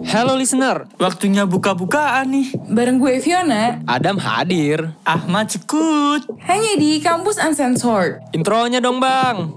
Hello listener, Waktunya buka-bukaan nih. Bareng gue Fiona, Adam hadir. Ahmad Sekut. hanya di Kampus Uncensored. Intronya dong bang.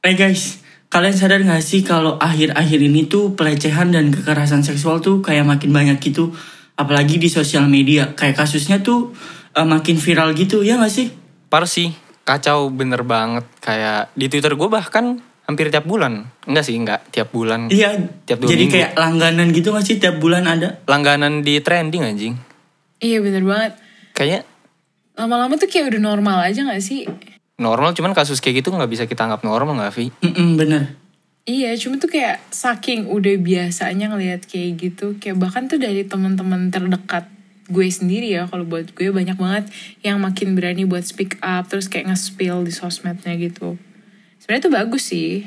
Eh guys, kalian sadar gak sih kalau akhir-akhir ini tuh pelecehan dan kekerasan seksual tuh kayak makin banyak gitu. Apalagi di sosial media. Kayak kasusnya tuh eh, makin viral gitu, ya gak sih? Par sih, kacau bener banget. Kayak di Twitter gue bahkan hampir tiap bulan. Enggak sih, enggak tiap bulan. Iya, Tiap dua jadi minggu. kayak langganan gitu gak sih tiap bulan ada? Langganan di trending anjing. Iya bener banget. Kayaknya Lama-lama tuh kayak udah normal aja gak sih? normal, cuman kasus kayak gitu nggak bisa kita anggap normal nggak, Vi? Mm-mm, bener. Iya, cuma tuh kayak saking udah biasanya ngelihat kayak gitu, kayak bahkan tuh dari teman-teman terdekat gue sendiri ya, kalau buat gue banyak banget yang makin berani buat speak up, terus kayak nge-spill di sosmednya gitu. Sebenarnya tuh bagus sih.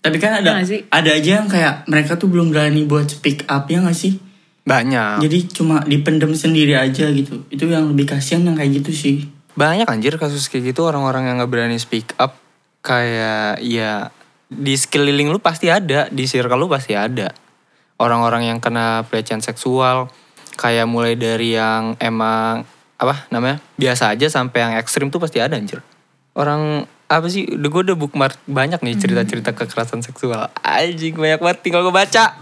Tapi kan ada gak sih? ada aja yang kayak mereka tuh belum berani buat speak up ya gak sih? Banyak. Jadi cuma dipendem sendiri aja gitu. Itu yang lebih kasihan yang kayak gitu sih. Banyak anjir kasus kayak gitu orang-orang yang nggak berani speak up. Kayak ya di sekeliling lu pasti ada, di circle lu pasti ada. Orang-orang yang kena pelecehan seksual. Kayak mulai dari yang emang apa namanya biasa aja sampai yang ekstrim tuh pasti ada anjir. Orang apa sih udah gue udah bookmark banyak nih cerita-cerita kekerasan seksual anjing banyak banget tinggal gue baca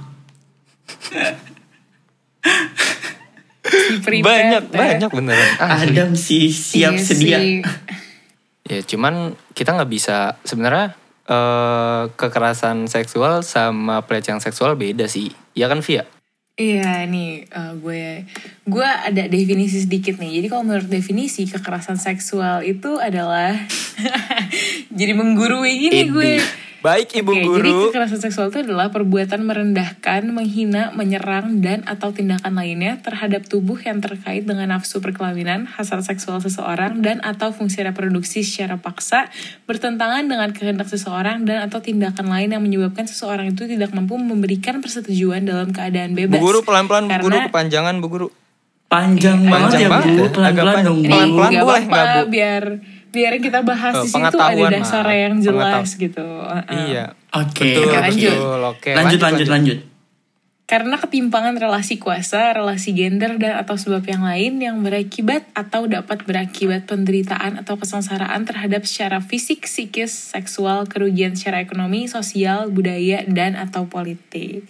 banyak ya. banyak beneran Asli. Adam sih siap Iya sedia. sih. Ya cuman kita nggak bisa sebenarnya eh, kekerasan seksual sama pelecehan seksual beda sih. Ya kan Via? Iya nih eh, gue gue ada definisi sedikit nih. Jadi kalau menurut definisi kekerasan seksual itu adalah jadi menggurui gini gue. Baik Ibu Oke, Guru. Jadi kekerasan seksual itu adalah perbuatan merendahkan, menghina, menyerang dan atau tindakan lainnya terhadap tubuh yang terkait dengan nafsu perkawinan, hasrat seksual seseorang dan atau fungsi reproduksi secara paksa, bertentangan dengan kehendak seseorang dan atau tindakan lain yang menyebabkan seseorang itu tidak mampu memberikan persetujuan dalam keadaan Bu bebas. Guru pelan-pelan Bu Guru kepanjangan Bu Guru. Panjang banget panjang ya banget Bu. ya. Agak Pelan-pelan panjang. dong Bu. Pelan-pelan boleh nggak, Bu? biar biar kita Oh, bahas di situ ada dasar Ma. yang jelas gitu. Uh-uh. Iya. Oke. Betul, Oke, lanjut. betul. Lanjut, lanjut, lanjut. Karena ketimpangan relasi kuasa, relasi gender, dan atau sebab yang lain yang berakibat atau dapat berakibat penderitaan atau kesengsaraan terhadap secara fisik, psikis, seksual, kerugian secara ekonomi, sosial, budaya, dan atau politik.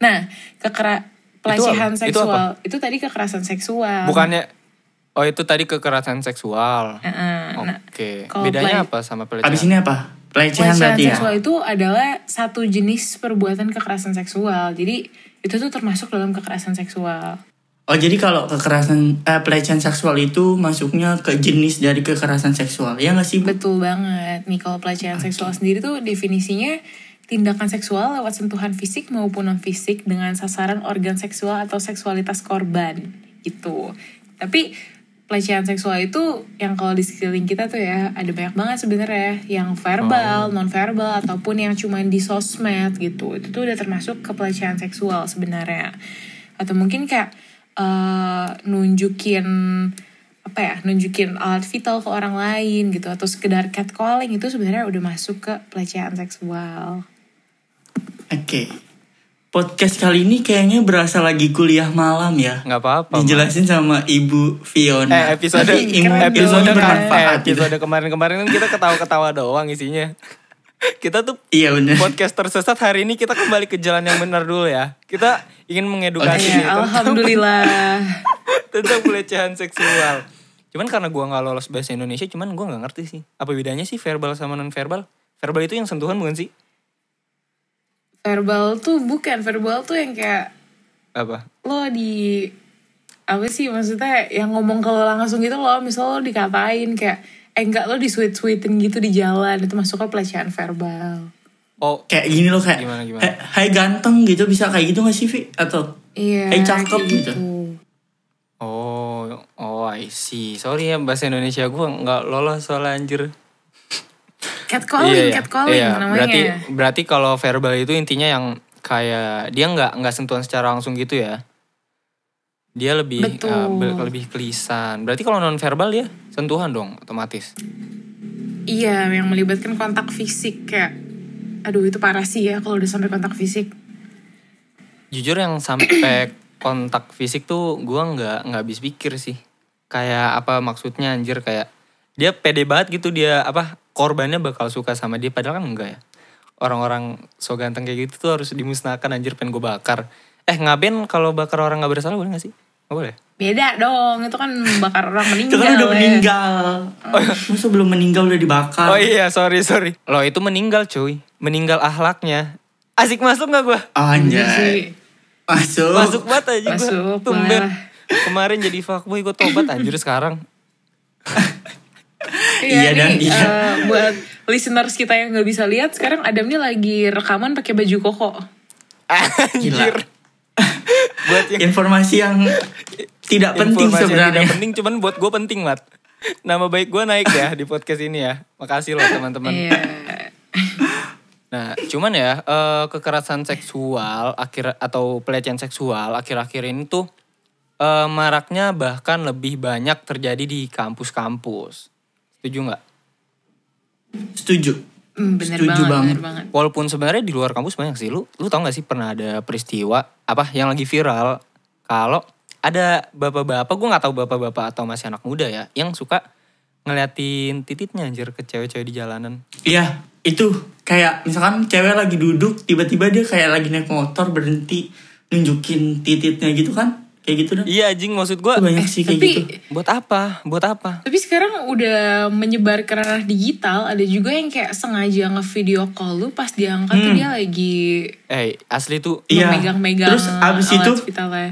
Nah, kekera pelecehan Itu apa? Itu seksual itu, tadi kekerasan seksual. Bukannya Oh itu tadi kekerasan seksual. Heeh, nah, Oke. kalau Bedanya play- apa sama pelecehan? Abis ini apa? Pelecehan Pelecehan berarti ya? seksual itu adalah satu jenis perbuatan kekerasan seksual. Jadi itu tuh termasuk dalam kekerasan seksual. Oh jadi kalau kekerasan eh, pelecehan seksual itu masuknya ke jenis dari kekerasan seksual ya nggak sih Bu? Betul banget. Nih kalau pelecehan seksual sendiri tuh definisinya tindakan seksual lewat sentuhan fisik maupun non fisik dengan sasaran organ seksual atau seksualitas korban gitu. Tapi pelecehan seksual itu yang kalau di sekeliling kita tuh ya ada banyak banget sebenarnya yang verbal, non verbal ataupun yang cuma di sosmed gitu. Itu tuh udah termasuk ke pelecehan seksual sebenarnya. Atau mungkin kayak eh, nunjukin apa ya nunjukin alat vital ke orang lain gitu atau sekedar catcalling itu sebenarnya udah masuk ke pelecehan seksual. Oke. Podcast kali ini kayaknya berasa lagi kuliah malam ya. Nggak apa-apa. Dijelasin sama Ibu Fiona. Eh episode Tapi ilmu, episode kan bermanfaat gitu. episode kemarin-kemarin kan kita ketawa-ketawa doang isinya. Kita tuh Iya bener. podcast tersesat hari ini kita kembali ke jalan yang benar dulu ya. Kita ingin mengedukasi Ya, nih tentang, alhamdulillah. tentang pelecehan seksual. Cuman karena gua nggak lolos bahasa Indonesia, cuman gua nggak ngerti sih. Apa bedanya sih verbal sama non verbal? Verbal itu yang sentuhan bukan sih? Verbal tuh bukan verbal tuh yang kayak Apa? lo di apa sih maksudnya yang ngomong ke lo langsung gitu loh misal lo dikatain kayak eh enggak lo di sweet sweetin gitu di jalan itu masuk ke pelecehan verbal Oh, Kayak gini loh kayak. Gimana, gimana? "Eh, Hai ganteng gitu bisa kayak gitu gak sih Vi? Atau iya Eh, cakep kayak gitu. oh, oh, I see. Sorry ya bahasa Indonesia gua nggak lolos soal anjir. Catcalling catcalling iya. namanya Berarti berarti kalau verbal itu intinya yang kayak dia nggak nggak sentuhan secara langsung gitu ya. Dia lebih Betul. uh, lebih kelisan. Berarti kalau non verbal ya sentuhan dong otomatis. Iya, yang melibatkan kontak fisik kayak, aduh itu parah sih ya kalau udah sampai kontak fisik. Jujur yang sampai kontak fisik tuh gua nggak nggak habis pikir sih. Kayak apa maksudnya anjir kayak dia pede banget gitu dia apa korbannya bakal suka sama dia padahal kan enggak ya. Orang-orang so ganteng kayak gitu tuh harus dimusnahkan anjir pengen gue bakar. Eh ngapain kalau bakar orang nggak bersalah boleh gak sih? Gak boleh. Beda dong, itu kan bakar orang Itu meninggal. kan udah ya. meninggal. Masa belum meninggal udah dibakar? Oh iya sorry sorry. Lo itu meninggal cuy. Meninggal ahlaknya. Asik masuk gak gue? Iya Anjay. sih. Masuk. Masuk banget aja gue. Masuk, Tumben. Kemarin jadi fuckboy gue tobat anjir sekarang. Iya, Iya, dan nih iya. eh, buat listeners kita yang nggak bisa lihat, sekarang Adam nih lagi rekaman pakai baju koko. Anjir. Buat yang Informasi yang tidak penting informasi yang sebenarnya. Tidak penting cuman buat gue penting mat. Nama baik gue naik ya di podcast ini ya. Makasih loh teman-teman. Iya. Nah, cuman ya eh, kekerasan seksual akhir atau pelecehan seksual akhir-akhir ini tuh eh, maraknya bahkan lebih banyak terjadi di kampus-kampus. Setuju nggak? Setuju. Hmm, bener Setuju banget, banget. bener banget. Walaupun sebenarnya di luar kampus banyak sih. Lu lu tau gak sih pernah ada peristiwa apa yang lagi viral kalau ada bapak-bapak, gue nggak tahu bapak-bapak atau masih anak muda ya, yang suka ngeliatin tititnya anjir ke cewek-cewek di jalanan. Iya, itu kayak misalkan cewek lagi duduk, tiba-tiba dia kayak lagi naik motor berhenti nunjukin tititnya gitu kan? Kayak gitu dah. Iya anjing maksud gue banyak sih kayak Tapi gitu. buat apa? Buat apa? tapi sekarang udah menyebar ke ranah digital, ada juga yang kayak sengaja nge-video call lu pas diangkat tuh dia lagi Eh asli tuh Hmm. Iya. memegang-megang Terus abis alat itu vitalnya.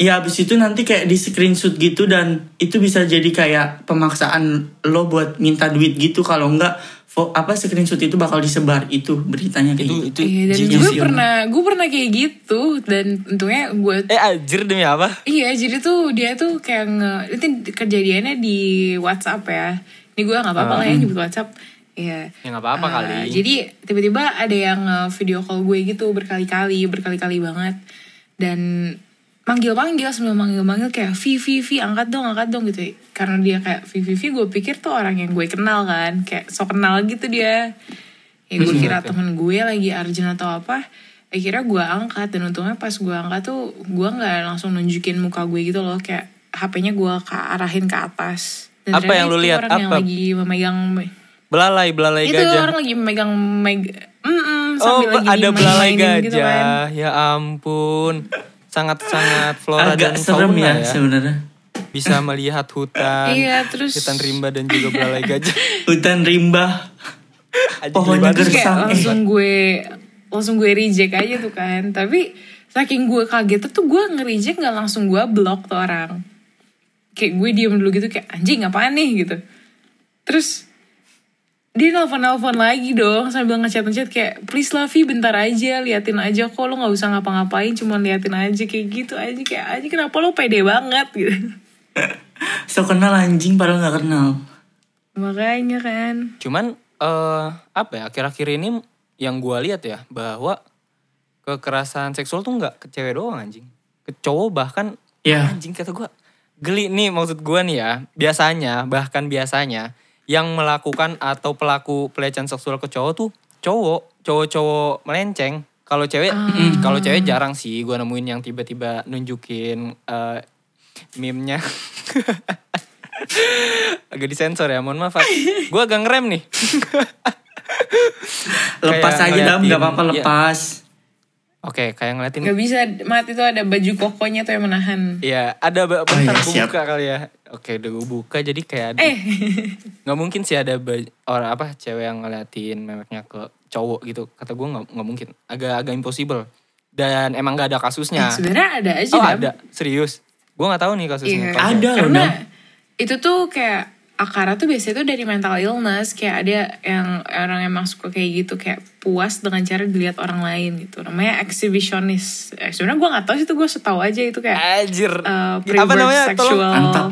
Iya abis itu nanti kayak di screenshot gitu dan itu bisa jadi kayak pemaksaan lo buat minta duit gitu kalau enggak apa screenshot itu bakal disebar itu beritanya kayak itu gitu. itu Iya, dan gue sih. pernah, gue pernah kayak gitu dan untungnya gue Eh anjir demi apa? Iya, jadi tuh dia tuh kayak nge... Itu kejadiannya di WhatsApp ya. Ini gue gak apa-apa lah ya nyebut WhatsApp. Iya. Ya nggak apa-apa Eh, kali. Jadi tiba-tiba ada yang eh, video call gue gitu berkali-kali, berkali-kali banget. Dan manggil-manggil sebelum manggil-manggil kayak Vi, Vi, Vi, angkat dong, angkat dong gitu. Karena dia kayak Vi, Vi, Vi, gue pikir tuh orang yang gue kenal kan. Kayak so kenal gitu dia. Ya gue kira temen gue lagi arjen atau apa. Akhirnya gue angkat dan untungnya pas gue angkat tuh gue nggak langsung nunjukin muka gue gitu loh. Kayak HP-nya gue ke arahin ke atas. Dan Apa yang lu itu lihat? Orang yang Apa? lagi memegang Belalai belalai itu gajah. orang lagi megang meg Mm-mm, Oh, sambil lagi ada belalai dimain-mainin gitu gajah. kan. Ya ampun. Sangat-sangat flora Agak dan serem fauna ya, ya. sebenarnya. Bisa melihat hutan. Iya, terus- Hutan rimba dan juga belalai gajah. Hutan rimba. Pohonnya Gersang, eh. langsung gue langsung gue reject aja tuh kan. Tapi saking gue kaget tuh gue nge-reject gak langsung gue block tuh orang. Kayak gue diem dulu gitu kayak anjing apaan nih gitu. Terus dia nelfon-nelfon lagi dong sambil ngechat-ngechat kayak please lah Vi bentar aja liatin aja kok lo gak usah ngapa-ngapain cuma liatin aja kayak gitu aja kayak aja kenapa lo pede banget gitu So kenal anjing padahal nggak kenal. makanya kan Cuman eh apa ya akhir-akhir ini yang gua lihat ya bahwa kekerasan seksual tuh nggak ke cewek doang anjing. Ke cowok bahkan Iya. anjing kata gua geli nih maksud gua nih ya. Biasanya bahkan biasanya yang melakukan atau pelaku pelecehan seksual ke cowok tuh cowok, cowok-cowok melenceng. Kalau cewek kalau cewek jarang sih gua nemuin yang tiba-tiba nunjukin eh meme-nya. agak disensor ya, mohon maaf. Gue agak ngerem nih. Lepas aja dam, nggak apa-apa iya. lepas. Oke, kayak ngeliatin. Gak bisa mati tuh ada baju kokonya tuh yang menahan Iya, ada ba- bentar iya, gue siap. buka kali ya. Oke, udah gue buka jadi kayak ada. Eh Nggak mungkin sih ada ba- orang apa cewek yang ngeliatin memeknya ke cowok gitu. Kata gue nggak nggak mungkin. Agak agak impossible. Dan emang gak ada kasusnya. sebenarnya ada aja oh Dam. ada, serius. Gue nggak tahu nih kasusnya. Iya, Apa. Ada loh, karena Dam. itu tuh kayak akarnya tuh biasanya tuh dari mental illness kayak ada yang orang emang suka kayak gitu kayak puas dengan cara dilihat orang lain gitu namanya exhibitionist eh, sebenarnya gue nggak tahu sih itu gue setahu aja itu kayak Anjir. uh, Apa pervert namanya? sexual ah,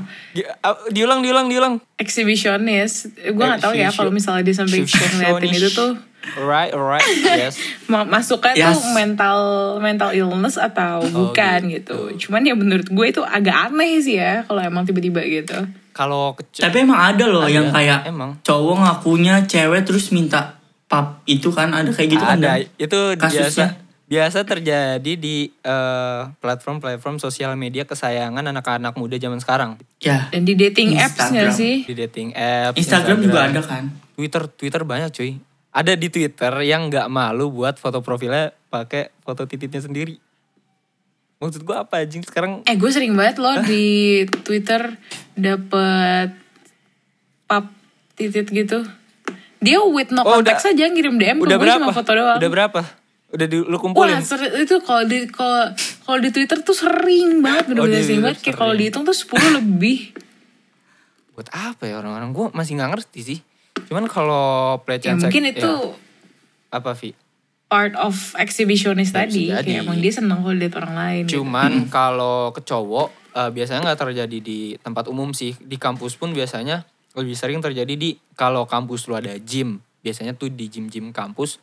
Diulang, diulang, diulang. exhibitionist gue nggak tahu ya Exhibition- kalau misalnya dia sampai ngeliatin itu tuh Alright, alright, yes. Ma- masuknya Yes. tuh mental mental illness atau bukan gitu. Cuman ya menurut gue itu agak aneh sih ya kalau emang tiba-tiba gitu. Kalau kece- Tapi emang ada loh Ada, yang kayak emang. cowok ngakunya cewek terus minta pap itu kan ada kayak gitu kan ada Dan itu kasusnya. biasa biasa terjadi di eh, platform-platform sosial media kesayangan anak-anak muda zaman sekarang ya Dan di dating apps Instagram. gak sih? di dating apps Instagram juga ada kan Twitter Twitter banyak cuy ada di Twitter yang nggak malu buat foto profilnya pakai foto titiknya sendiri maksud gua apa anjing? Sekarang Eh gue sering banget loh di Twitter dapet pap titit gitu. Dia with no Oh, context udah- aja ngirim DM ke udah gue berapa? cuma foto doang. udah berapa? Udah di, lu kumpulin? Wah, ser- itu kalau di kalau kalau di Twitter tuh sering banget Oh, bener-bener di sering banget. Kayak kalau dihitung tuh 10 lebih. buat apa ya orang-orang? Gua masih nggak ngerti sih. Cuman kalau Ya pelecehan seks- mungkin ya, itu apa Vi part of exhibitionist Ya, tadi. jadi. Kayak emang dia seneng kalau lihat orang lain. gitu. Cuman kalau ke cowok eh, biasanya nggak terjadi di tempat umum sih. Di kampus pun biasanya lebih sering terjadi di kalau kampus lu ada gym. Biasanya tuh di gym-gym kampus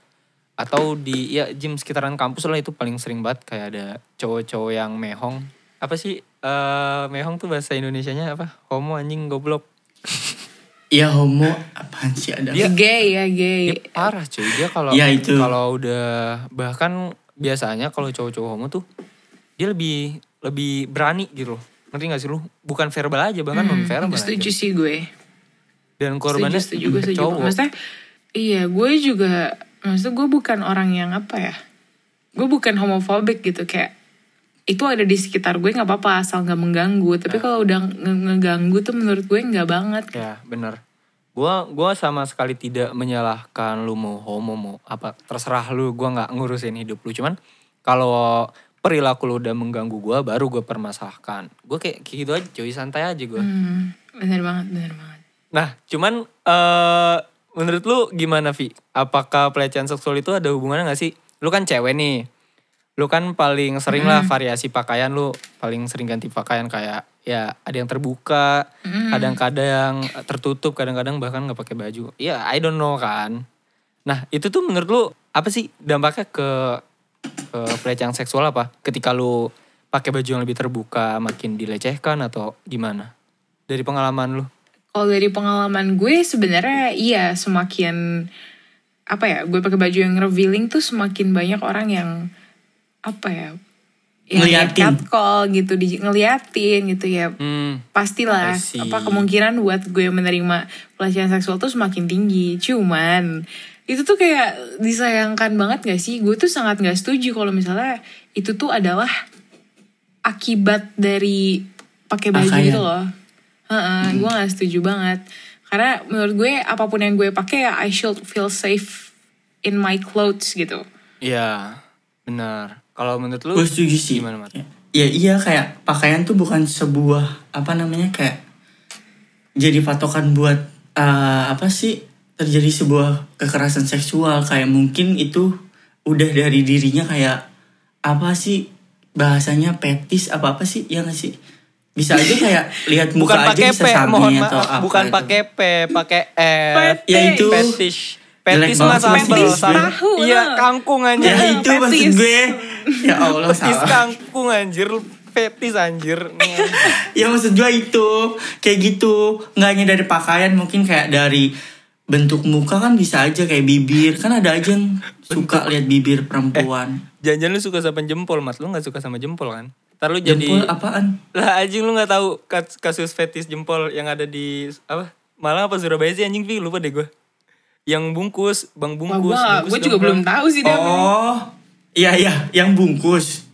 atau di ya gym sekitaran kampus lah itu paling sering banget kayak ada cowok-cowok yang mehong. Apa sih eh mehong tuh bahasa Indonesianya apa? Homo anjing goblok. ya homo apaan sih ada Dia- Gay ya gay. Dia parah cuy. Dia kalau Ya, itu. kalau udah bahkan biasanya kalau cowok-cowok homo tuh dia lebih lebih berani gitu loh. Ngerti gak sih lu? Bukan verbal aja bahkan non verbal. Hmm, setuju sih gue. Dan korbannya setuju, setuju, gue setuju. cowok. Maksudnya, iya gue juga, maksudnya gue bukan orang yang apa ya, gue bukan homofobik gitu kayak itu ada di sekitar gue nggak apa-apa asal nggak mengganggu. Ya. Tapi kalau udah nge- ngeganggu tuh menurut gue nggak banget. Ya bener. Gua gua sama sekali tidak menyalahkan lu mau homo mau apa terserah lu. Gua nggak ngurusin hidup lu. Cuman kalau perilaku lu udah mengganggu gua baru gue permasalahkan. Gue kayak, kayak gitu aja cuy santai aja gue. Hmm, bener banget, bener banget. Nah, cuman eh menurut lu gimana Vi? Apakah pelecehan seksual itu ada hubungannya gak sih? Lu kan cewek nih. Lu kan paling sering lah variasi pakaian lu, paling sering ganti pakaian kayak ya ada yang terbuka, kadang-kadang tertutup, kadang-kadang bahkan nggak pakai baju. Ya, I don't know kan. Nah, itu tuh menurut lu apa sih dampaknya ke ke pelecehan seksual apa? Ketika lu pakai baju yang lebih terbuka makin dilecehkan atau gimana? Dari pengalaman lu? Kalau dari pengalaman gue sebenarnya iya semakin apa ya gue pakai baju yang revealing tuh semakin banyak orang yang apa ya yang Ngeliatin. call gitu di ngeliatin gitu ya Hmm. Pastilah apa kemungkinan buat gue menerima pelecehan seksual tuh semakin tinggi cuman itu tuh kayak disayangkan banget gak sih gue tuh sangat gak setuju kalau misalnya itu tuh adalah akibat dari pakai baju Pakaian. itu loh Heeh, gue gak setuju banget karena menurut gue apa pun yang gue pakai ya I should feel safe in my clothes gitu Iya, benar. Kalau menurut lu gue setuju sih gimana, Mat? ya iya kayak pakaian tuh bukan sebuah apa namanya kayak jadi patokan buat eh, apa sih terjadi sebuah kekerasan seksual kayak mungkin itu udah dari dirinya kayak apa sih bahasanya petis apa apa sih ya nggak sih bisa aja kayak lihat muka Bukan aja pakai bisa P, sabi atau apa Bukan gitu. pakai P, pakai F. Ya itu. Fetish. Jelek Fetish banget mah sih, sambel. fetish. Sam- Tahu, Iya, kangkung aja. ya itu maksud petis. gue ya Allah Petis salah kangkung anjir. Fetis anjir. ya maksud gue itu kayak gitu nggak hanya dari pakaian mungkin kayak dari bentuk muka kan bisa aja kayak bibir kan ada aja yang suka lihat bibir perempuan Jangan-jangan lu suka sama jempol, Mas. Lu gak suka sama jempol kan? Ntar lu jadi... jempol apaan Lah anjing lu gak tahu kas- kasus fetis jempol yang ada di... Apa? Malang apa Surabaya sih anjing, Vi? Lupa deh gue. Yang bungkus, bang bungkus. gue, bungkus gue juga belum tahu sih dia oh iya iya yang bungkus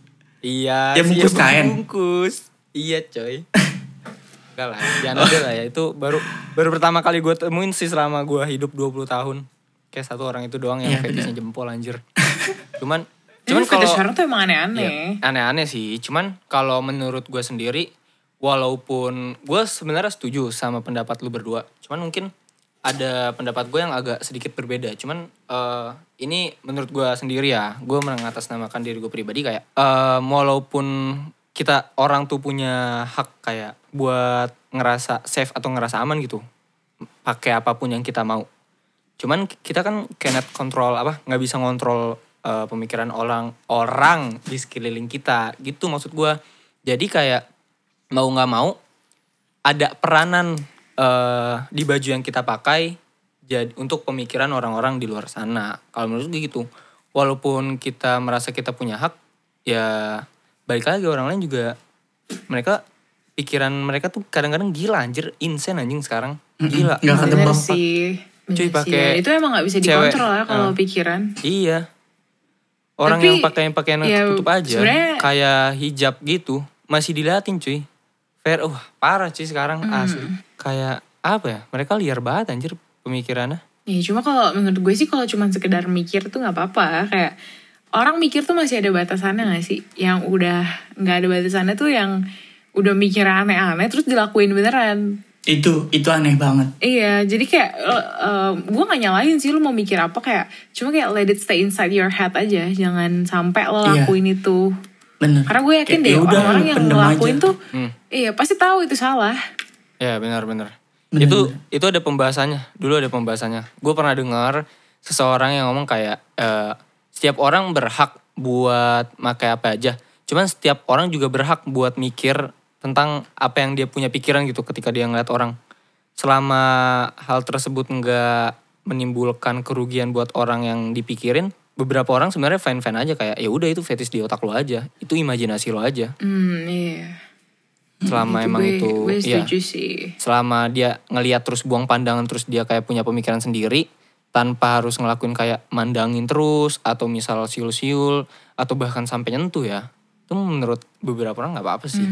Iya, Yang bungkus ya, kain. Bungkus. Iya, coy. Enggak lah, jangan ada lah ya. Itu baru baru pertama kali gue temuin sih selama gue hidup 20 tahun. Kayak satu orang itu doang yang Iya, fetishnya bener. jempol anjir. Cuman Cuman cuman kalau orang tuh emang aneh-aneh. Iya, aneh-aneh sih. Cuman kalau menurut gue sendiri, walaupun gue sebenarnya setuju sama pendapat lu berdua. Cuman mungkin ada pendapat gue yang agak sedikit berbeda. Cuman eh, ini menurut gue sendiri ya, gue mengatasnamakan diri gue pribadi kayak, eh, walaupun kita orang tuh punya hak kayak buat ngerasa safe atau ngerasa aman gitu, pakai apa pun yang kita mau. cuman kita kan cannot kontrol apa nggak bisa ngontrol eh, pemikiran orang orang di sekeliling kita gitu maksud gua jadi kayak mau nggak mau ada peranan eh, di baju yang kita pakai jadi untuk pemikiran orang-orang di luar sana kalau menurut gue gitu walaupun kita merasa kita punya hak ya balik lagi orang lain juga mereka pikiran mereka tuh kadang-kadang gila anjir insane anjing sekarang gila Nggak Bener ketebak, sih. Cuy, pakai Ya, itu emang gak bisa cewek. dikontrol ya kalau Ah. pikiran. Iya. Orang Tapi, yang pakai pakaian ya, tutup aja, kayak hijab gitu, masih diliatin cuy. Fair, wah parah cuy sekarang Hmm. asli. Kayak apa ya? Mereka liar banget anjir pemikirannya. Ya cuma kalau menurut gue sih kalau cuma sekedar mikir tuh nggak apa-apa. Kayak orang mikir tuh masih ada batasannya gak sih? Yang udah nggak ada batasannya tuh yang udah mikir aneh-aneh terus dilakuin beneran. Itu itu aneh banget. Iya, jadi kayak uh, gue gak nyalain sih lu mau mikir apa kayak cuma kayak let it stay inside your head aja, jangan sampai lo Iya. lakuin itu. Bener. Karena gue yakin Kayak, deh ya orang-orang yang ngelakuin aja. tuh, Hmm. iya pasti tahu itu salah. Ya benar-benar. Bener, Itu itu ada pembahasannya. Dulu ada pembahasannya. Gue pernah dengar seseorang yang ngomong kayak eh, setiap orang berhak buat pakai apa aja. Cuman setiap orang juga berhak buat mikir tentang apa yang dia punya pikiran gitu ketika dia ngeliat orang. Selama hal tersebut nggak menimbulkan kerugian buat orang yang dipikirin, beberapa orang sebenarnya fine-fine aja kayak ya udah itu fetish di otak lo aja. Itu imajinasi lo aja. Hmm, iya. Selama emang gue, itu gue sih. selama dia ngeliat terus buang pandangan terus dia kayak punya pemikiran sendiri tanpa harus ngelakuin kayak mandangin terus atau misal siul-siul atau bahkan sampai nyentuh ya itu menurut beberapa orang nggak apa-apa sih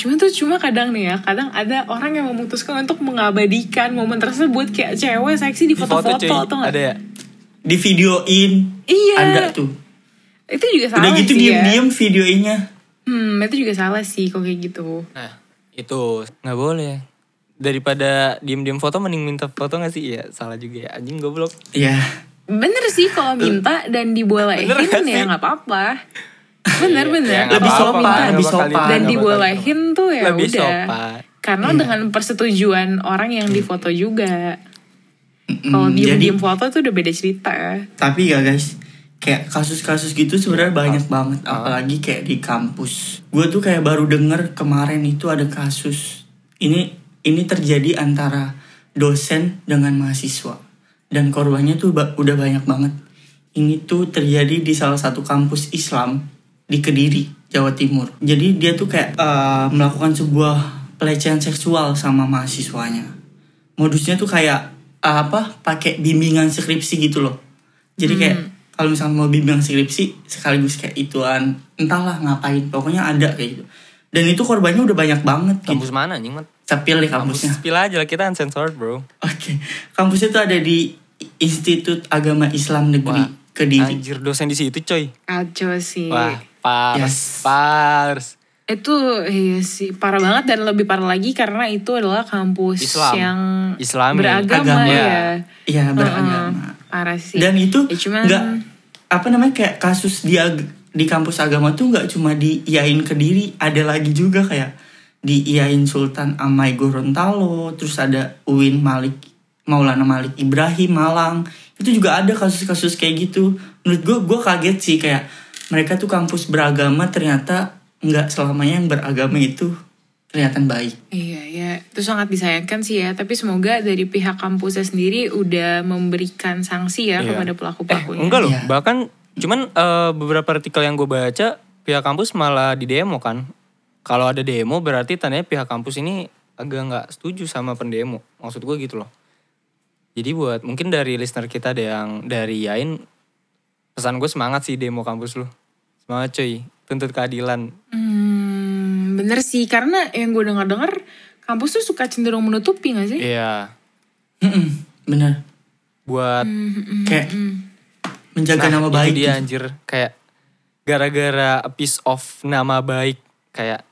Cuma tuh cuma kadang nih ya, kadang ada orang yang memutuskan untuk mengabadikan momen tersebut kayak cewek seksi di Di foto foto-foto atau nggak? ada ya Di videoin. Iya. Ada tuh. Itu juga salah Udah gitu sih ya. diem-diem videoinnya. Hmm, itu juga salah sih kok kayak gitu. nah itu nggak boleh daripada diem-diem foto mending minta foto gak sih ya salah juga ya anjing goblok Ya. Bener sih kalau minta dan dibolehin ya nggak apa-apa. Bener Iya, bener. ya Lebih sopan, lebih sopan. dan dibolehin tuh ya Lebih udah. sopan. Karena Iya. dengan persetujuan orang yang difoto juga. Mm-mm. Kalau Jadi diem-diem foto tuh udah beda cerita. tapi ya guys, kayak kasus-kasus gitu sebenarnya banyak banget, Ah. apalagi kayak di kampus. Gue tuh kayak baru denger kemarin itu ada kasus. Ini ini terjadi antara dosen dengan mahasiswa dan korbannya tuh udah banyak banget. Ini tuh terjadi di salah satu kampus Islam di Kediri, Jawa Timur. Jadi dia tuh kayak eh, melakukan sebuah pelecehan seksual sama mahasiswanya. Modusnya tuh kayak eh, apa? Pakai bimbingan skripsi gitu loh. Jadi kayak kalau misalnya mau bimbingan skripsi sekaligus kayak ituan entahlah ngapain pokoknya ada kayak gitu. Dan itu korbannya udah banyak banget gitu. kampus mana anjing mat Tapi pilih kampus kampusnya. spill aja lah kita uncensored bro Oke. Kampusnya tuh ada di Institut Agama Islam Negeri Wah, Kediri. anjir dosen di situ coy Kacau sih. wah pars Yes. pars Itu iya sih parah banget dan lebih parah lagi karena itu adalah kampus Islam. yang Islami. beragama Agama. ya. Iya beragama. Heeh, parah sih. Dan itu Ya, cuman nggak apa namanya kayak kasus di di kampus agama tuh nggak cuma diiyain Kediri, ada lagi juga kayak diiyain Sultan Amai Gorontalo, terus ada Uin Malik Maulana Malik Ibrahim Malang. Itu juga ada kasus-kasus kayak gitu. Menurut gue gue kaget sih kayak mereka tuh kampus beragama ternyata nggak selamanya yang beragama itu kelihatan baik. Iya ya, itu sangat disayangkan sih ya. Tapi semoga dari pihak kampusnya sendiri udah memberikan sanksi ya Iya. kepada Eh, pelaku-pelakunya. enggak loh, Iya. bahkan cuman eh, beberapa artikel yang gue baca pihak kampus malah di demo kan. Kalau ada demo berarti tandanya pihak kampus ini agak nggak setuju sama pendemo. Maksud gue gitu loh. Jadi buat mungkin dari listener kita ada yang dari Yain pesan gue semangat sih demo kampus lu. Semangat cuy, tuntut keadilan. Hmm, bener sih karena yang gue dengar-dengar kampus tuh suka cenderung menutupi gak sih? Iya, Mm-mm, bener. buat Hmm, Kayak menjaga Nah, nama itu baik. dia gitu. anjir kayak gara-gara a piece of nama baik kayak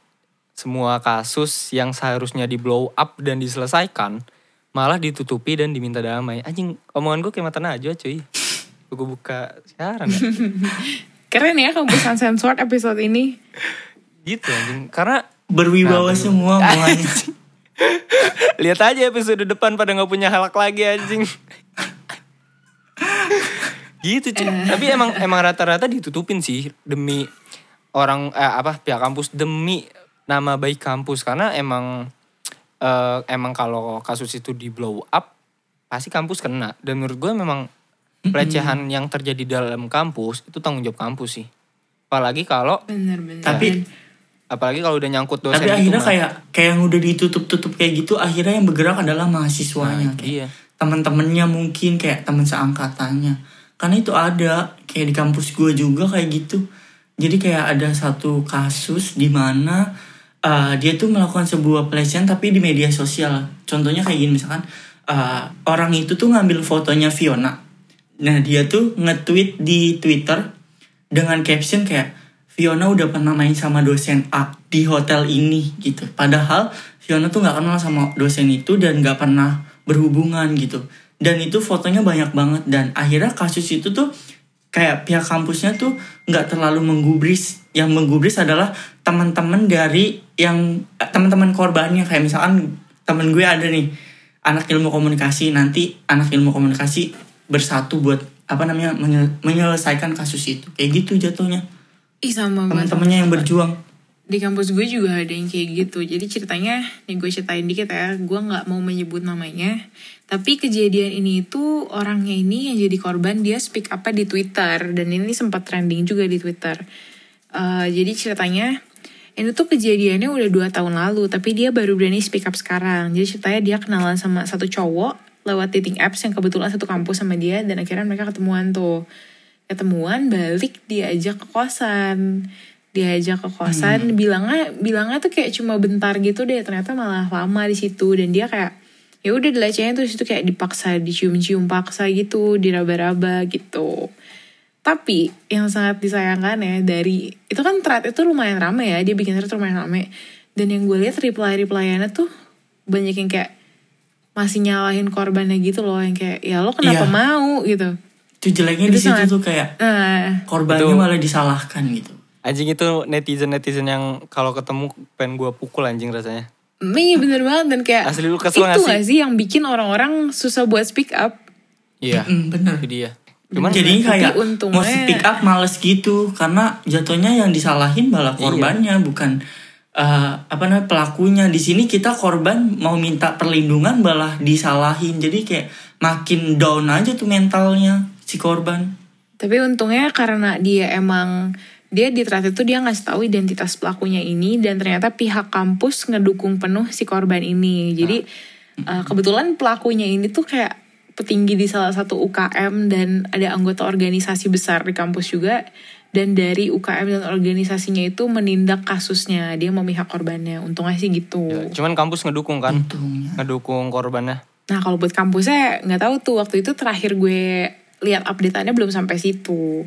semua kasus yang seharusnya di blow up dan diselesaikan malah ditutupi dan diminta damai anjing omongan gue kayak mata najwa cuy gue buka siaran ya. Keren ya kampus Uncensored episode ini. gitu anjing karena Berwibawa Nah, semua omongannya. Lihat aja episode depan pada nggak punya halak lagi anjing. gitu cuy. Tapi emang emang rata-rata ditutupin sih demi orang eh, apa pihak kampus demi nama baik kampus karena emang eh, emang kalau kasus itu di blow up pasti kampus kena dan menurut gue memang pelecehan yang terjadi dalam kampus itu tanggung jawab kampus sih. Apalagi kalau Bener-bener. Tapi apalagi kalau udah nyangkut dosen tapi akhirnya mah. kayak kayak yang udah ditutup-tutup kayak gitu akhirnya yang bergerak adalah mahasiswanya Nah, kayak iya. teman-temannya mungkin kayak teman seangkatannya karena itu ada kayak di kampus gue juga kayak gitu jadi kayak ada satu kasus di mana uh, dia tuh melakukan sebuah pelecehan tapi di media sosial contohnya kayak gini misalkan uh, orang itu tuh ngambil fotonya Fiona nah dia tuh nge-tweet di Twitter dengan caption kayak Fiona udah pernah main sama dosen A di hotel ini gitu. Padahal Fiona tuh nggak kenal sama dosen itu dan nggak pernah berhubungan gitu. Dan itu fotonya banyak banget dan akhirnya kasus itu tuh kayak pihak kampusnya tuh nggak terlalu menggubris. Yang menggubris adalah teman-teman dari yang eh, teman-teman korbannya kayak misalkan temen gue ada nih anak ilmu komunikasi nanti anak ilmu komunikasi bersatu buat apa namanya menye- menyelesaikan kasus itu kayak gitu jatuhnya Ih sama teman-temannya yang berjuang Di kampus gue juga ada yang kayak gitu. Jadi ceritanya, nih gue ceritain dikit ya. Gue nggak mau menyebut namanya. Tapi kejadian ini itu orangnya ini yang jadi korban dia speak up di Twitter dan ini sempat trending juga di Twitter. Eh, jadi ceritanya ini tuh kejadiannya udah dua tahun lalu, tapi dia baru berani speak up sekarang. Jadi ceritanya dia kenalan sama satu cowok lewat dating apps yang kebetulan satu kampus sama dia dan akhirnya mereka ketemuan tuh. Ketemuan balik diajak ke kosan. Diajak ke kosan, bilangnya bilangnya tuh kayak cuma bentar gitu deh, ternyata malah lama di situ dan dia kayak ya udah dilecehin terus itu kayak dipaksa dicium-cium paksa gitu diraba-raba gitu tapi yang sangat disayangkan ya dari itu kan thread itu lumayan rame ya dia bikin thread lumayan rame dan yang gue lihat reply replyannya tuh banyak yang kayak masih nyalahin korbannya gitu loh yang kayak ya lo kenapa Iya. mau gitu itu jeleknya Itu di situ tuh kayak nah korbannya Betul. malah disalahkan gitu Anjing itu netizen-netizen yang kalau ketemu pengen gue pukul anjing rasanya. iya bener banget dan kayak Asli lu kesel itu gak sih? gak sih yang bikin orang-orang susah buat speak up Iya, Mm, bener itu dia. Cuman jadi kayak untungnya- mau speak up males gitu karena jatuhnya yang disalahin malah Iya. korbannya bukan eh, apa namanya pelakunya. Di sini kita korban mau minta perlindungan malah disalahin. Jadi kayak makin down aja tuh mentalnya si korban. Tapi untungnya karena dia emang dia di thread itu dia ngasih tahu identitas pelakunya ini dan ternyata pihak kampus ngedukung penuh si korban ini. Jadi uh, kebetulan pelakunya ini tuh kayak petinggi di salah satu UKM dan ada anggota organisasi besar di kampus juga dan dari UKM dan organisasinya itu menindak kasusnya dia memihak korbannya untungnya sih gitu ya, cuman kampus ngedukung kan, untungnya ngedukung korbannya. nah kalau buat kampusnya nggak tahu tuh waktu itu terakhir gue lihat updateannya belum sampai situ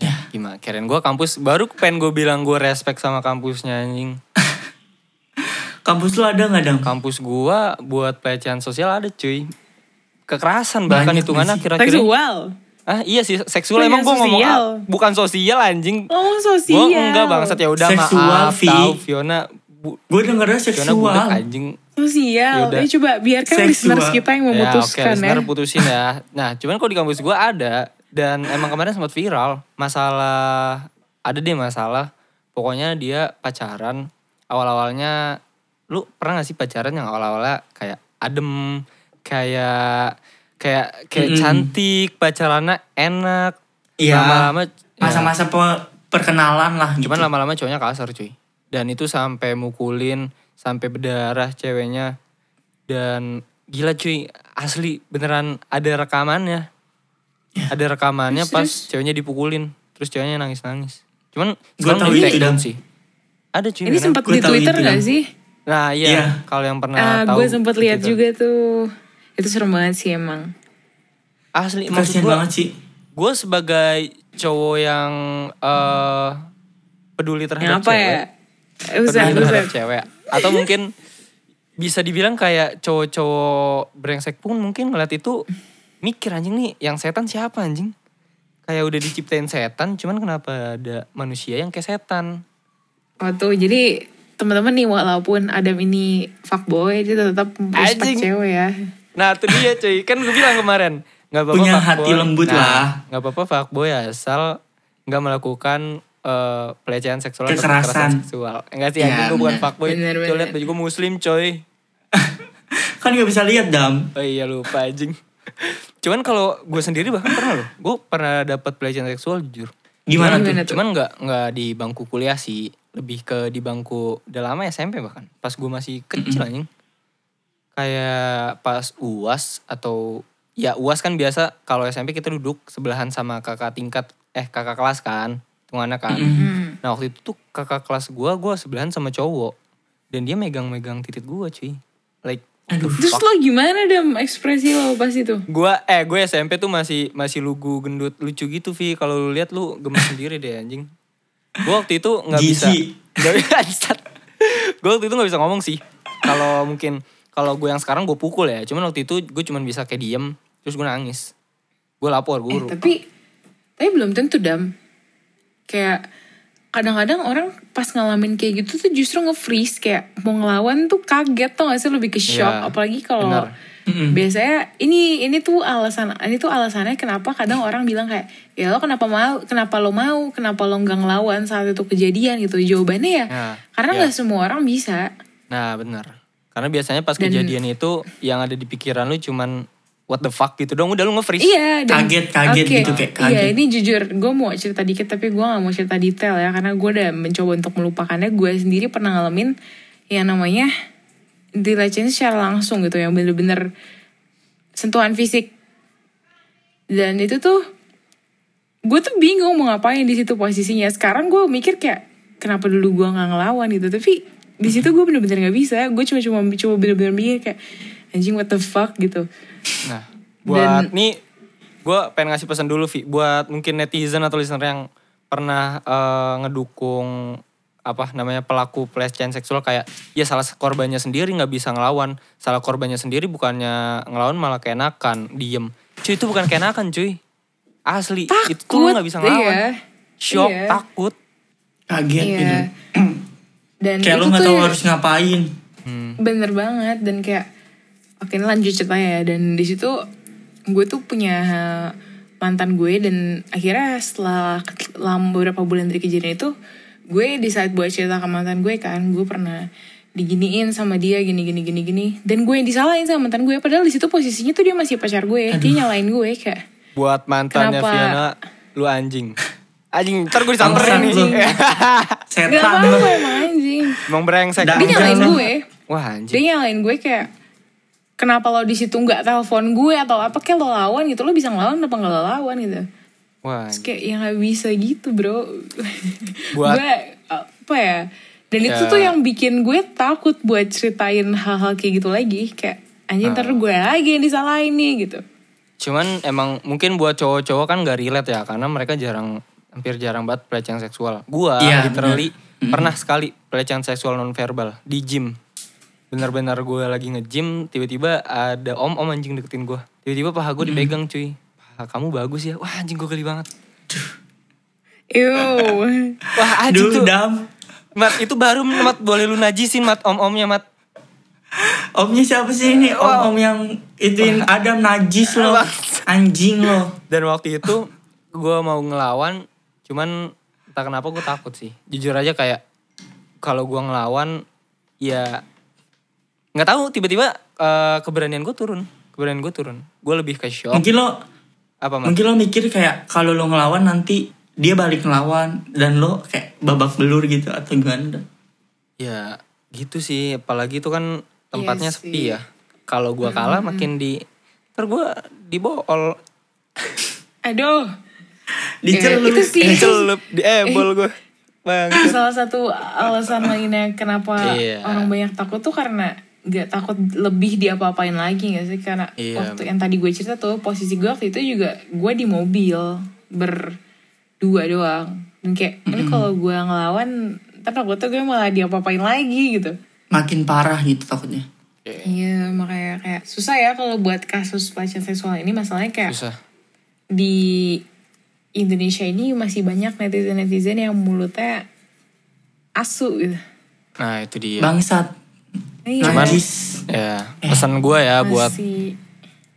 Ya, gimana? Keren gue kampus baru pengen gue bilang gue respect sama kampusnya anjing. kampus lu ada nggak dong Kampus gua buat pelecehan sosial ada cuy. Kekerasan bahkan hitungannya kira-kira. seksual Ah iya sih seksual Pelecehan emang gue ngomong ah, bukan sosial anjing. Oh Gue sosial. enggak bangsat ya udah Seksual, maaf Vi. tahu Fiona gue dengernya Fiona budak seksual anjing. Sosial. Yaudah. Eh coba biarkan Seksual. listeners kita yang memutuskan ya. Oke, ya. listener putusin ya. Nah, cuman kalau di kampus gua ada dan emang kemarin sempat viral masalah ada deh masalah. Pokoknya dia pacaran awal-awalnya lu pernah gak sih pacaran yang awal-awalnya kayak adem, kayak kayak kayak Mm-mm. cantik, pacarannya enak. Iya. Lama-lama ya, masa-masa pe- perkenalan lah gitu. Cuman lama-lama cowoknya kasar cuy. Dan itu sampai mukulin, sampai berdarah ceweknya. Dan gila cuy, asli beneran ada rekamannya. Ada rekamannya pas ceweknya dipukulin. Terus ceweknya nangis-nangis. Cuman Gua sekarang tahu itu, down Dam. sih. Ada cuy. Ini sempat Gue di Twitter gak sih? Nah iya, Iya. kalau yang pernah Ah, tahu. gue sempat lihat juga tuh. Itu serem banget sih emang. Asli, maksud gue, banget sih gue sebagai cowok yang eh peduli Yang terhadap apa cewek. ya? Usah, peduli usah. terhadap cewek atau mungkin bisa dibilang kayak cowok-cowok brengsek pun mungkin ngeliat itu mikir anjing nih yang setan siapa anjing kayak udah diciptain setan cuman kenapa ada manusia yang kayak setan Oh tuh, jadi teman-teman nih walaupun Adam ini fuckboy dia tetap respect cewek ya. Nah itu dia cuy Kan gue bilang kemarin nggak apa-apa Punya fuckboy. hati lembut Nah, lah. nggak apa-apa fuckboy asal nggak melakukan eh, pelecehan seksual atau Kekerasan. seksual Enggak sih Ya, gue bukan fuckboy Coy benar. liat baju gue muslim coy Kan gak bisa lihat dam. Oh iya lupa anjing Cuman kalau gue sendiri bahkan pernah loh Gue pernah dapat pelecehan seksual jujur Gimana, Gimana tuh? Cuman nggak nggak di bangku kuliah sih, lebih ke di bangku udah lama SMP bahkan. Pas gue masih kecil anjing. Kayak pas UAS atau ya UAS kan biasa kalau SMP kita duduk sebelahan sama kakak tingkat eh kakak kelas kan, hitungannya kan. Hmm. Nah waktu itu tuh kakak kelas gue, gue sebelahan sama cowok dan dia megang-megang titik gue cuy. Like Aduh. Terus lo gimana dam ekspresi lo pas itu? Gua eh gue SMP tuh masih masih lugu gendut lucu gitu Vi kalau lu lihat lu gemes sendiri deh anjing. Gua waktu itu nggak bisa nggak bisa. gue waktu itu nggak bisa ngomong sih. Kalau mungkin kalau gue yang sekarang gue pukul ya. Cuman waktu itu gue cuman bisa kayak diem terus gue nangis. Gue lapor Eh, guru. tapi tapi belum tentu dam. Kayak kadang-kadang orang pas ngalamin kayak gitu tuh justru nge-freeze kayak mau ngelawan tuh kaget tuh gak sih lebih ke shock Iya, apalagi kalau biasanya ini ini tuh alasan ini tuh alasannya kenapa kadang orang bilang kayak ya lo kenapa mau kenapa lo mau kenapa lo nggak ngelawan saat itu kejadian gitu jawabannya ya Nah, karena iya. nggak semua orang bisa Nah benar. Karena biasanya pas Dan- kejadian itu yang ada di pikiran lu cuman what the fuck gitu dong. Udah lu nge-freeze. Iya, dan Kaget-kaget Oke, gitu, kayak Iya, kaget. ini jujur, gue mau cerita dikit tapi gue gak mau cerita detail ya, karena gue udah mencoba untuk melupakannya. Gue sendiri pernah ngalamin yang namanya dilecehin secara langsung gitu, yang bener-bener sentuhan fisik. Dan itu tuh, gue tuh bingung mau ngapain di situ posisinya. Sekarang gue mikir kayak, kenapa dulu gue nggak ngelawan gitu, tapi di situ gue bener-bener nggak bisa. Gue cuma cuma coba bener-bener mikir kayak, anjing what the fuck gitu. Nah, buat nih gue pengen ngasih pesan dulu Vi buat mungkin netizen atau listener yang pernah eh, ngedukung apa namanya pelaku pelecehan seksual kayak ya salah korbannya sendiri nggak bisa ngelawan salah korbannya sendiri bukannya ngelawan malah keenakan diem cuy itu bukan keenakan cuy asli itu tuh lu nggak bisa ngelawan iya. shock Iya. takut Kaget Iya. gitu. Dan Kayak itu lo gak tuh tahu ya harus ngapain. bener banget dan kayak oke ini lanjut ceritanya ya. Dan di situ gue tuh punya mantan gue dan akhirnya setelah lama beberapa bulan dari kejadian itu gue decide buat cerita ke mantan gue kan. Gue pernah diginiin sama dia gini gini gini gini. Dan gue yang disalahin sama mantan gue padahal di situ posisinya tuh dia masih pacar gue. Dia nyalain gue kayak buat mantannya Kenapa? Fiona lu anjing. Anjing ntar gue disamperin nih Setan. Lo. emang anjing. Emang brengsek. Dia nyalain gue. Wah anjing. Dia nyalain gue kayak kenapa lo di situ nggak telepon gue atau apa? Kayak lo lawan gitu. Lo bisa ngelawan apa nggak lawan gitu. Wah Terus kayak ya nggak bisa gitu bro. Buat- gue apa ya? Dan itu Ya. tuh yang bikin gue takut buat ceritain hal-hal kayak gitu lagi. Kayak anjing Ah. ntar gue lagi yang disalahin nih gitu. Cuman emang mungkin buat cowok-cowok kan gak relate ya. Karena mereka jarang hampir jarang banget pelecehan seksual. Gua Iya, literally pernah sekali pelecehan seksual non verbal di gym. Bener-bener gue lagi nge-gym tiba-tiba ada om-om anjing deketin gue. Tiba-tiba paha gue dipegang cuy. Paha kamu bagus ya. Wah anjing gue geli banget. Ew. Wah anjing Aduh, tuh. dam. Mat itu baru mat boleh lu najisin mat om-omnya mat. Omnya siapa sih ini? Om-om yang ituin Adam najis lo. Anjing lo. Dan waktu itu gue mau ngelawan, cuman entah kenapa gue takut sih. Jujur aja kayak kalau gue ngelawan, ya nggak tahu tiba-tiba eh, keberanian gue turun, keberanian gue turun. Gue lebih ke shock. Mungkin lo Apa mat? mungkin lo mikir kayak kalau lo ngelawan nanti dia balik ngelawan dan lo kayak babak belur gitu atau gimana? Ya gitu sih. Apalagi itu kan tempatnya Iya sepi sih. ya. Kalau gue kalah makin di, ter gue dibool, aduh Dicelup. itu sih. dicelup, diebol gue. Bang. salah satu alasan lainnya kenapa Iya. orang banyak takut tuh karena nggak takut lebih diapa-apain lagi gak sih karena Iya, waktu yang tadi gue cerita tuh posisi gue waktu itu juga gue di mobil berdua doang dan kayak ini kalau gue ngelawan ntar takutnya gue malah diapa-apain lagi gitu Makin parah gitu takutnya. iya makanya kayak susah ya kalau buat kasus pelecehan seksual ini masalahnya kayak Susah. di Indonesia ini masih banyak netizen-netizen yang mulutnya asu gitu Nah itu dia. Bangsat. Iya. Cuman ya pesan gue ya buat Masih-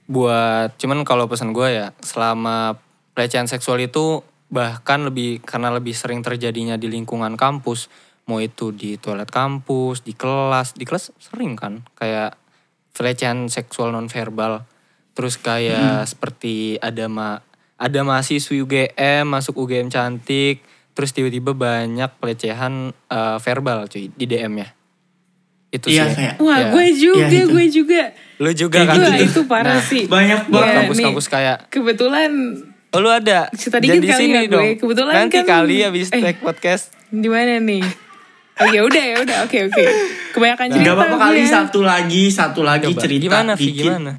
buat cuman kalau pesan gue ya selama pelecehan seksual itu bahkan lebih karena lebih sering terjadinya di lingkungan kampus mau itu di toilet kampus di kelas di kelas sering kan kayak pelecehan seksual non verbal terus kayak seperti ada ma ada mahasiswi UGM masuk UGM cantik terus tiba-tiba banyak pelecehan eh, verbal cuy di DM ya itu Iya sih kayak Wah, Ya. gue juga, Iya, itu. gue juga. lu juga kan gitu itu parah Nah, sih. banyak Iya, banget kampus-kampus kayak Kebetulan Oh lu ada? Cerita dikit di kali sini ya gue. dong. Kebetulan Nanti kan- kali habis eh. take podcast. di mana nih? Oh ya udah ya udah oke oke. Kebanyakan cerita. Gak apa-apa kali gue. satu lagi, satu lagi Coba, cerita gimana Vi? dikit. Gimana?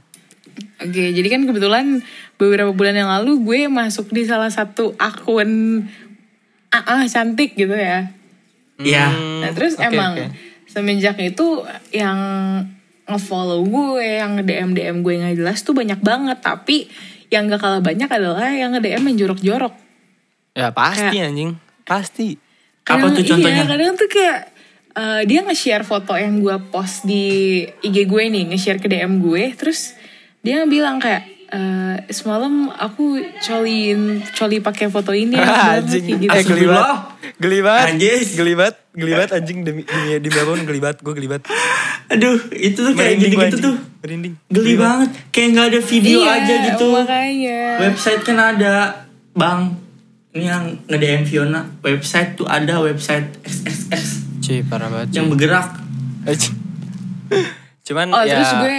Oke, jadi kan kebetulan beberapa bulan yang lalu gue masuk di salah satu akun AA cantik gitu ya. Iya. Nah terus oke, emang oke. semenjak itu yang nge-follow gue, yang nge-DM DM gue nggak jelas tuh banyak banget. Tapi yang gak kalah banyak adalah yang nge-DM yang jorok-jorok. Ya pasti anjing. Pasti. Apa tuh contohnya? Iya, kadang tuh kayak eh, dia nge-share foto yang gue post di IG gue nih, nge-share ke DM gue, terus dia bilang kayak eh, semalam aku colin coli pakai foto ini ya, anjing. gitu. Eh gelibat. Gelibat. Anjis. Gelibat. Gelibat anjing demi demi demi apa pun gelibat. Gue gelibat. Aduh, itu tuh kayak gitu-gitu anjing. tuh. Merinding. Geli banget. Kayak nggak ada video Iya, aja gitu. Makanya. Website kan ada, Bang. Ini yang nge-DM Fiona. Website tuh ada website XXX Cuy parah banget. yang bergerak. Cuman Oh ya terus gue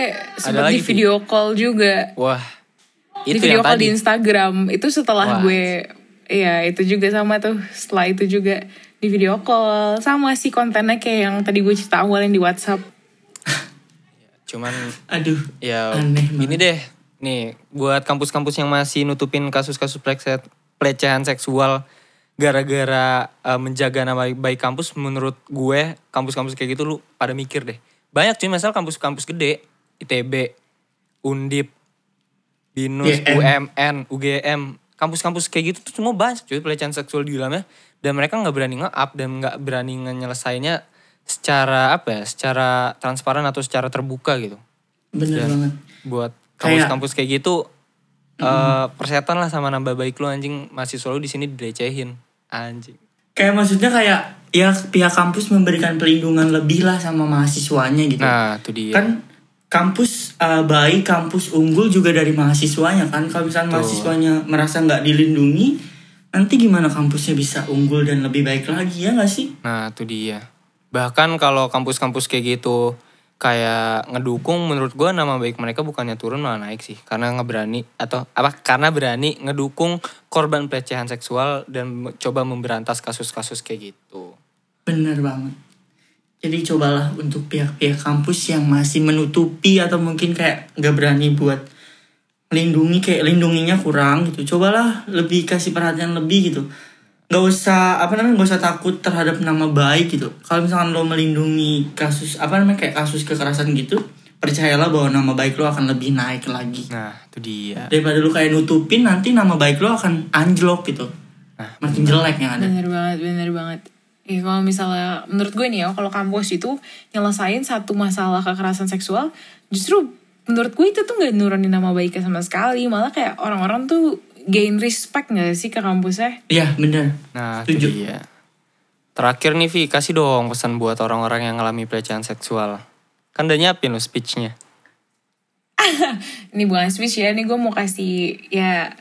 lagi, di Vi. video call juga. Wah. di Itu video yang call tadi. di Instagram. Itu setelah Wah. gue Iya itu juga sama tuh Setelah itu juga di video call Sama sih kontennya kayak yang tadi gue cerita awal yang di Whatsapp Cuman Aduh. Ya, Aneh ini deh. Nih, buat kampus-kampus yang masih nutupin kasus-kasus pelecehan, pelecehan seksual gara-gara eh, menjaga nama baik kampus, menurut gue kampus-kampus kayak gitu lu pada mikir deh. Banyak cuy, misal kampus-kampus gede, ITB, Undip, BINUS, UGM. UMN, UGM, kampus-kampus kayak gitu tuh semua banyak cuy pelecehan seksual di dalamnya. Dan mereka nggak berani nge-up dan nggak berani nyelesainnya secara apa ya, secara transparan atau secara terbuka gitu. Bener Dan banget. buat kampus-kampus kayak gitu eh persetan lah sama nambah baik lu anjing. Masih selalu di sini dilecehin. Anjing. Kayak maksudnya kayak ya pihak kampus memberikan pelindungan lebih lah sama mahasiswanya gitu. nah itu dia kan kampus uh, baik, kampus unggul juga dari mahasiswanya kan. Kalau misalnya mahasiswanya merasa nggak dilindungi, nanti gimana kampusnya bisa unggul dan lebih baik lagi ya nggak sih? nah itu dia bahkan kalau kampus-kampus kayak gitu kayak ngedukung menurut gua nama baik mereka bukannya turun malah naik sih karena ngeberani atau apa karena berani ngedukung korban pelecehan seksual dan coba memberantas kasus-kasus kayak gitu Bener banget. Jadi cobalah untuk pihak-pihak kampus yang masih menutupi atau mungkin kayak nggak berani buat melindungi kayak lindunginya kurang gitu. Cobalah lebih kasih perhatian lebih gitu. Gak usah apa namanya gak usah takut terhadap nama baik gitu. Kalau misalkan lo melindungi kasus apa namanya kayak kasus kekerasan gitu, percayalah bahwa nama baik lo akan lebih naik lagi. nah itu dia Daripada lo kayak nutupin nanti nama baik lo akan anjlok gitu. Nah, Makin jelek yang ada. Bener banget, bener banget. Ya kalau misalnya menurut gue nih ya, kalau kampus itu nyelesain satu masalah kekerasan seksual, justru menurut gue itu tuh gak nurunin nama baiknya sama sekali. Malah kayak orang-orang tuh gain respect gak sih ke kampusnya? Iya bener. Nah, Setuju. dia. Terakhir nih Vi, kasih dong pesan buat orang-orang yang ngalami pelecehan seksual. Kan udah nyiapin lo speech-nya. Ini bukan speech ya, ini gue mau kasih ya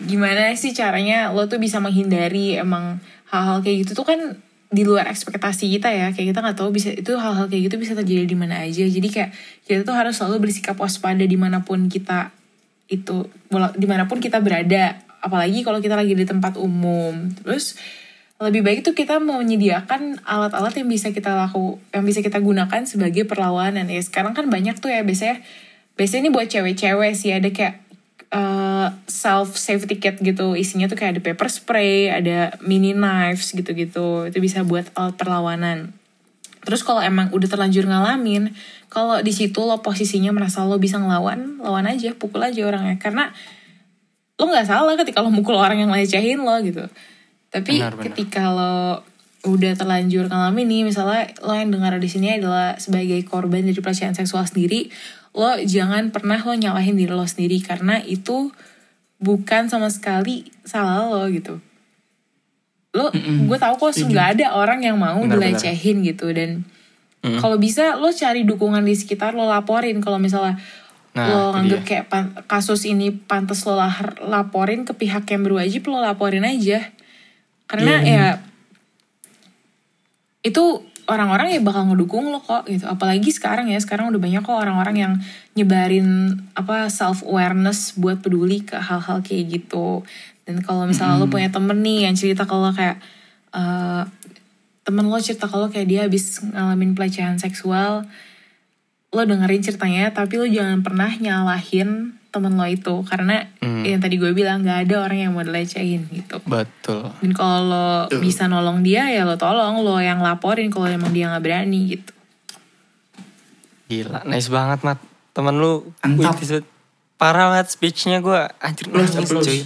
gimana sih caranya lo tuh bisa menghindari emang hal-hal kayak gitu tuh kan di luar ekspektasi kita ya kayak kita nggak tahu bisa itu hal-hal kayak gitu bisa terjadi di mana aja. Jadi kayak kita tuh harus selalu bersikap waspada di mana pun kita itu di mana pun kita berada. Apalagi kalau kita lagi di tempat umum. Terus lebih baik tuh kita mau menyediakan alat-alat yang bisa kita laku yang bisa kita gunakan sebagai perlawanan. Ya sekarang kan banyak tuh ya biasanya biasanya ini buat cewek-cewek sih ada kayak uh, self safety kit gitu. Isinya tuh kayak ada pepper spray ada mini knives gitu-gitu. Itu bisa buat alat perlawanan. Terus kalau emang udah terlanjur ngalamin kalau di situ lo posisinya merasa lo bisa ngelawan lawan aja pukul aja orangnya. Karena lo nggak salah ketika lo mukul orang yang lecehin lo gitu. Tapi Benar, benar. ketika lo udah terlanjur ngalamin nih misalnya lo yang dengar di sini adalah sebagai korban dari pelecehan seksual sendiri lo jangan pernah lo nyalahin diri lo sendiri karena itu bukan sama sekali salah lo gitu. Lo gue tahu kok nggak ada orang yang mau Benar-benar. dilecehin gitu dan kalau bisa lo cari dukungan di sekitar lo laporin kalau misalnya Nah, lo anggap dia. kayak pan- kasus ini pantas lo laporin ke pihak yang berwajib lo laporin aja. Karena Iya, ya itu orang-orang ya bakal ngedukung lo kok gitu. Apalagi sekarang ya sekarang udah banyak kok orang-orang yang nyebarin apa self awareness buat peduli ke hal-hal kayak gitu. Dan kalau misalnya lo punya temen nih yang cerita kalau kayak eh, temen lo cerita kalau kayak dia habis ngalamin pelecehan seksual lo dengerin ceritanya tapi lo jangan pernah nyalahin temen lo itu karena yang tadi gue bilang nggak ada orang yang mau dilecehin gitu Betul. dan kalau lo bisa nolong dia ya lo tolong lo yang laporin kalau emang dia nggak berani gitu Gila, nice banget Mat. Temen lu Mantap. wih, parah banget speechnya gue anjir applause. cuy.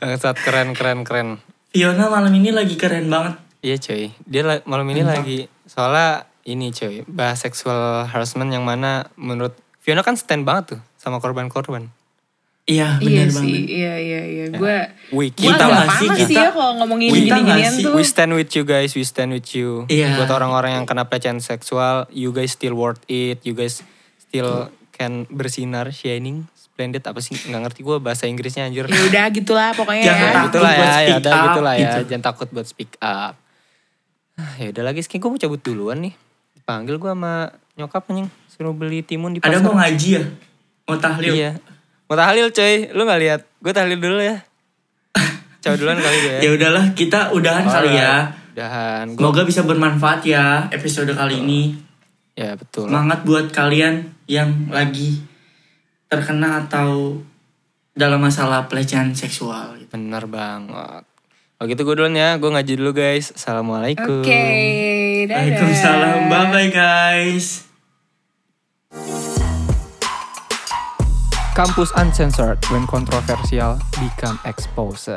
Bangsat keren keren keren. Fiona malam ini lagi keren banget. Iya cuy, dia la- malam ini lagi soalnya ini cuy bahas sexual harassment yang mana menurut Fiona kan stand banget tuh sama korban-korban. Iya iya benar sih banget. iya iya iya gue We gue kita agak nggak sih, panas sih kita- ya kalau ngomongin kita nggak gini-ginian sih, tuh We stand with you guys, we stand with you. Iya. Buat orang-orang yang kena pelecehan seksual, you guys still worth it, you guys still can bersinar, shining, splendid apa sih? Nggak ngerti gue bahasa Inggrisnya anjir. ya udah gitulah pokoknya Jangan ya. takut Gitulah ya, buat ya speak udah up, gitulah ya, gitu. jangan takut buat speak up. Ah, Ya udah lagi, gue mau cabut duluan nih. Dipanggil gue sama nyokap anjing, suruh beli timun di pasar. Ada mau ngaji ya? Mau tahlil? Iya. Mau tahlil coy, lu gak lihat? Gue tahlil dulu ya. Coba duluan kali gue ya. Ya udahlah kita udahan kali ya. Udahan. Gua, Semoga bisa bermanfaat ya episode kali ini. ya betul. Semangat buat kalian yang lagi terkena atau dalam masalah pelecehan seksual. gitu. Bener banget. Kalau gitu gue duluan ya, gue ngaji dulu guys. Assalamualaikum. oke dadah Waalaikumsalam. Bye bye guys. Kampus Uncensored when controversial become exposed.